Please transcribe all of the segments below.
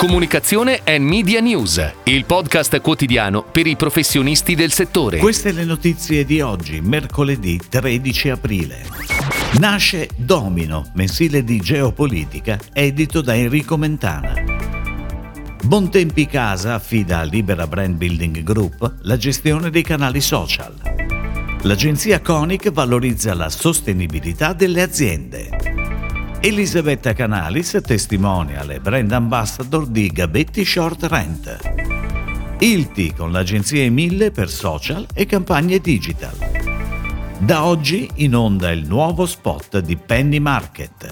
Comunicazione e Media News, il podcast quotidiano per i professionisti del settore. Queste le notizie di oggi, mercoledì 13 aprile. Nasce Domino, mensile di geopolitica, edito da Enrico Mentana. Bontempi Casa affida a Libera Brand Building Group la gestione dei canali social. L'agenzia Conic valorizza la sostenibilità delle aziende. Elisabetta Canalis testimonial e brand ambassador di Gabetti Short Rent. Ilti con l'agenzia Emille per social e campagne digital. Da oggi in onda il nuovo spot di Penny Market.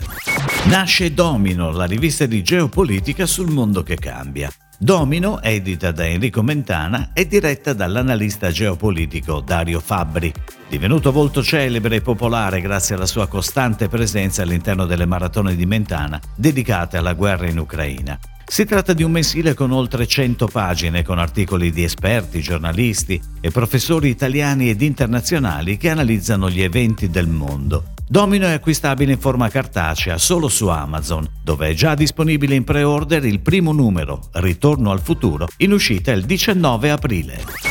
Nasce Domino, la rivista di geopolitica sul mondo che cambia. Domino, edita da Enrico Mentana, è diretta dall'analista geopolitico Dario Fabbri, divenuto volto celebre e popolare grazie alla sua costante presenza all'interno delle maratone di Mentana dedicate alla guerra in Ucraina. Si tratta di un mensile con oltre 100 pagine, con articoli di esperti, giornalisti e professori italiani ed internazionali che analizzano gli eventi del mondo. Domino è acquistabile in forma cartacea solo su Amazon, dove è già disponibile in pre-order il primo numero, Ritorno al futuro, in uscita il 19 aprile.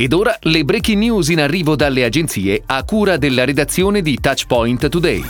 Ed ora le breaking news in arrivo dalle agenzie a cura della redazione di Touchpoint Today.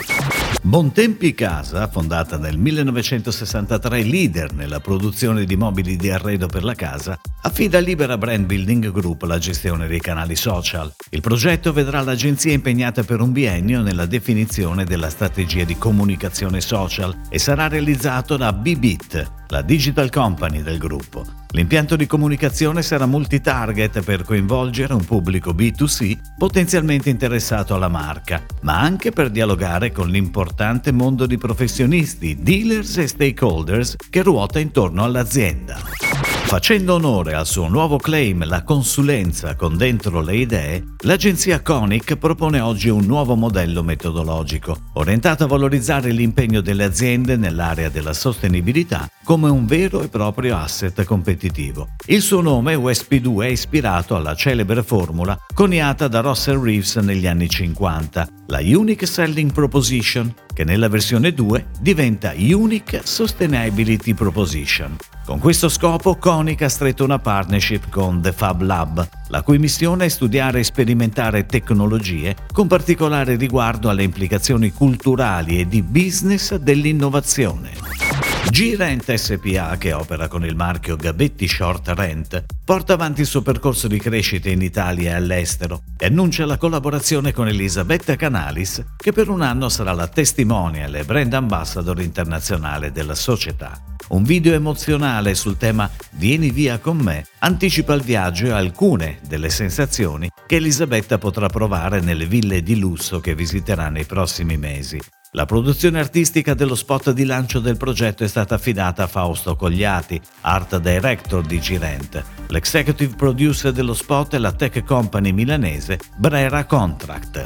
Bontempi Casa, fondata nel 1963 leader nella produzione di mobili di arredo per la casa, affida a Libera Brand Building Group la gestione dei canali social. Il progetto vedrà l'agenzia impegnata per un biennio nella definizione della strategia di comunicazione social e sarà realizzato da Bibit, la digital company del gruppo. L'impianto di comunicazione sarà multitarget per coinvolgere un pubblico B2C potenzialmente interessato alla marca, ma anche per dialogare con l'importante mondo di professionisti, dealers e stakeholders che ruota intorno all'azienda. Facendo onore al suo nuovo claim La consulenza con dentro le idee, l'agenzia Conic propone oggi un nuovo modello metodologico, orientato a valorizzare l'impegno delle aziende nell'area della sostenibilità come un vero e proprio asset competitivo. Il suo nome USP2 è ispirato alla celebre formula coniata da Russell Reeves negli anni 50, la Unique Selling Proposition, che nella versione 2 diventa Unique Sustainability Proposition. Con questo scopo Konica ha stretto una partnership con The Fab Lab, la cui missione è studiare e sperimentare tecnologie con particolare riguardo alle implicazioni culturali e di business dell'innovazione. G-Rent SPA, che opera con il marchio Gabetti Short Rent, porta avanti il suo percorso di crescita in Italia e all'estero e annuncia la collaborazione con Elisabetta Canalis, che per un anno sarà la testimonial e brand ambassador internazionale della società. Un video emozionale sul tema Vieni via con me anticipa il viaggio e alcune delle sensazioni che Elisabetta potrà provare nelle ville di lusso che visiterà nei prossimi mesi. La produzione artistica dello spot di lancio del progetto è stata affidata a Fausto Cogliati, art director di Girent. L'executive producer dello spot è la tech company milanese Brera Contract.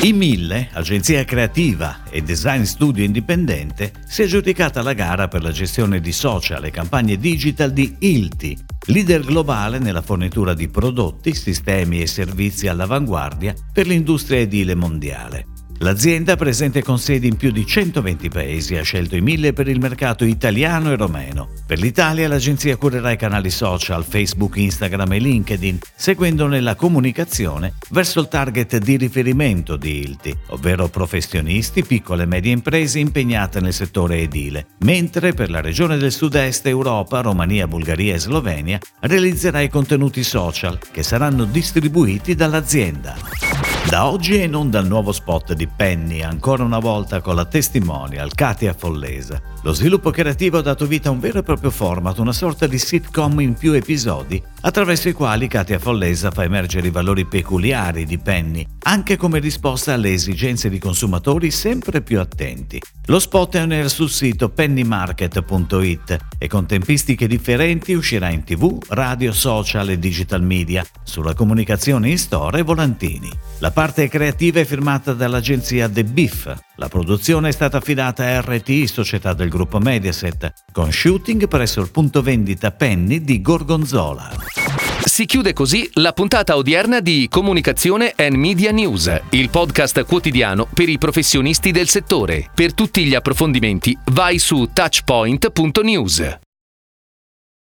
I Mille, agenzia creativa e design studio indipendente, si è aggiudicata la gara per la gestione di social e campagne digital di Ilti, leader globale nella fornitura di prodotti, sistemi e servizi all'avanguardia per l'industria edile mondiale. L'azienda, presente con sedi in più di 120 paesi, ha scelto i mille per il mercato italiano e romeno. Per l'Italia l'agenzia curerà i canali social Facebook, Instagram e LinkedIn, seguendone la comunicazione verso il target di riferimento di ILTI, ovvero professionisti, piccole e medie imprese impegnate nel settore edile, mentre per la regione del sud-est Europa, Romania, Bulgaria e Slovenia realizzerà i contenuti social che saranno distribuiti dall'azienda. Da oggi è in onda il nuovo spot di Penny, ancora una volta con la testimonial Katia Follesa. Lo sviluppo creativo ha dato vita a un vero e proprio format, una sorta di sitcom in più episodi, attraverso i quali Katia Follesa fa emergere i valori peculiari di Penny, anche come risposta alle esigenze di consumatori sempre più attenti. Lo spot è on air sul sito pennymarket.it e con tempistiche differenti uscirà in tv, radio, social e digital media, sulla comunicazione in store e volantini. La parte creativa è firmata dall'agenzia The Beef. La produzione è stata affidata a RTI, società del gruppo Mediaset, con shooting presso il punto vendita Penny di Gorgonzola. Si chiude così la puntata odierna di Comunicazione and Media News, il podcast quotidiano per i professionisti del settore. Per tutti gli approfondimenti vai su touchpoint.news.